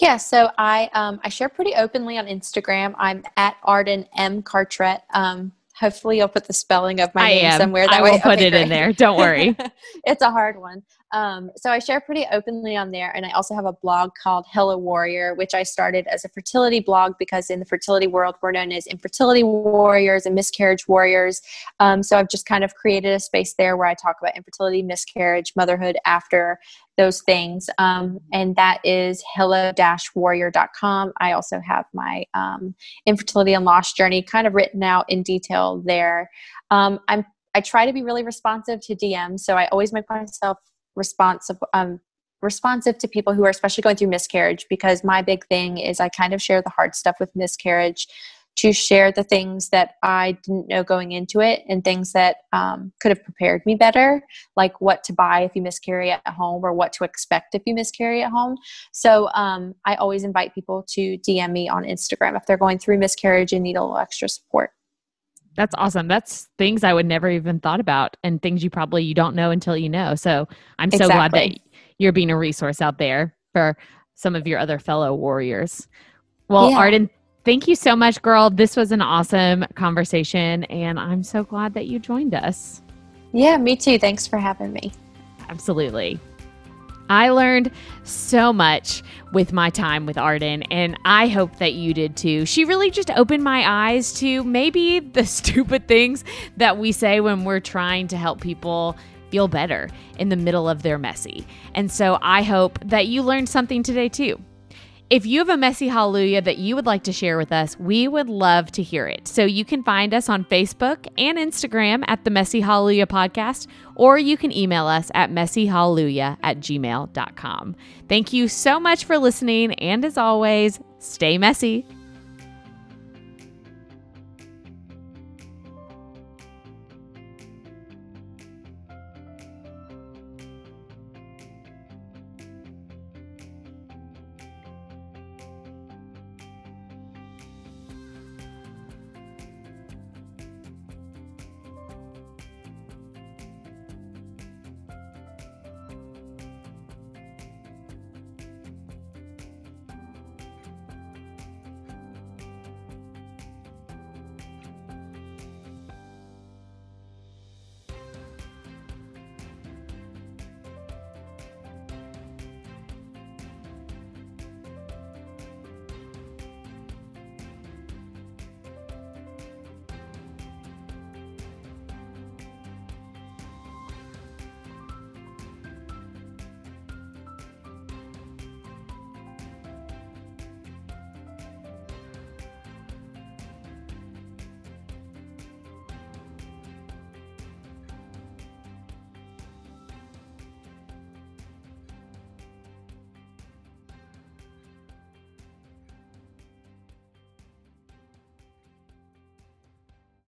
Yeah, so I um, I share pretty openly on Instagram. I'm at Arden M Cartret. Um, hopefully you'll put the spelling of my I name am. somewhere. That I will put it great. in there. Don't worry. it's a hard one. Um, so I share pretty openly on there, and I also have a blog called Hello Warrior, which I started as a fertility blog because in the fertility world we're known as infertility warriors and miscarriage warriors. Um, so I've just kind of created a space there where I talk about infertility, miscarriage, motherhood after those things, um, and that is hello-warrior.com. I also have my um, infertility and loss journey kind of written out in detail there. Um, I'm I try to be really responsive to DMs, so I always make myself responsive um, responsive to people who are especially going through miscarriage because my big thing is I kind of share the hard stuff with miscarriage to share the things that I didn't know going into it and things that um, could have prepared me better, like what to buy if you miscarry at home or what to expect if you miscarry at home. So um, I always invite people to DM me on Instagram if they're going through miscarriage and need a little extra support. That's awesome. That's things I would never even thought about and things you probably you don't know until you know. So I'm so exactly. glad that you're being a resource out there for some of your other fellow warriors. Well, yeah. Arden, thank you so much, girl. This was an awesome conversation and I'm so glad that you joined us. Yeah, me too. Thanks for having me. Absolutely. I learned so much with my time with Arden, and I hope that you did too. She really just opened my eyes to maybe the stupid things that we say when we're trying to help people feel better in the middle of their messy. And so I hope that you learned something today too. If you have a messy hallelujah that you would like to share with us, we would love to hear it. So you can find us on Facebook and Instagram at the Messy Hallelujah Podcast, or you can email us at messyhallelujah at gmail.com. Thank you so much for listening, and as always, stay messy.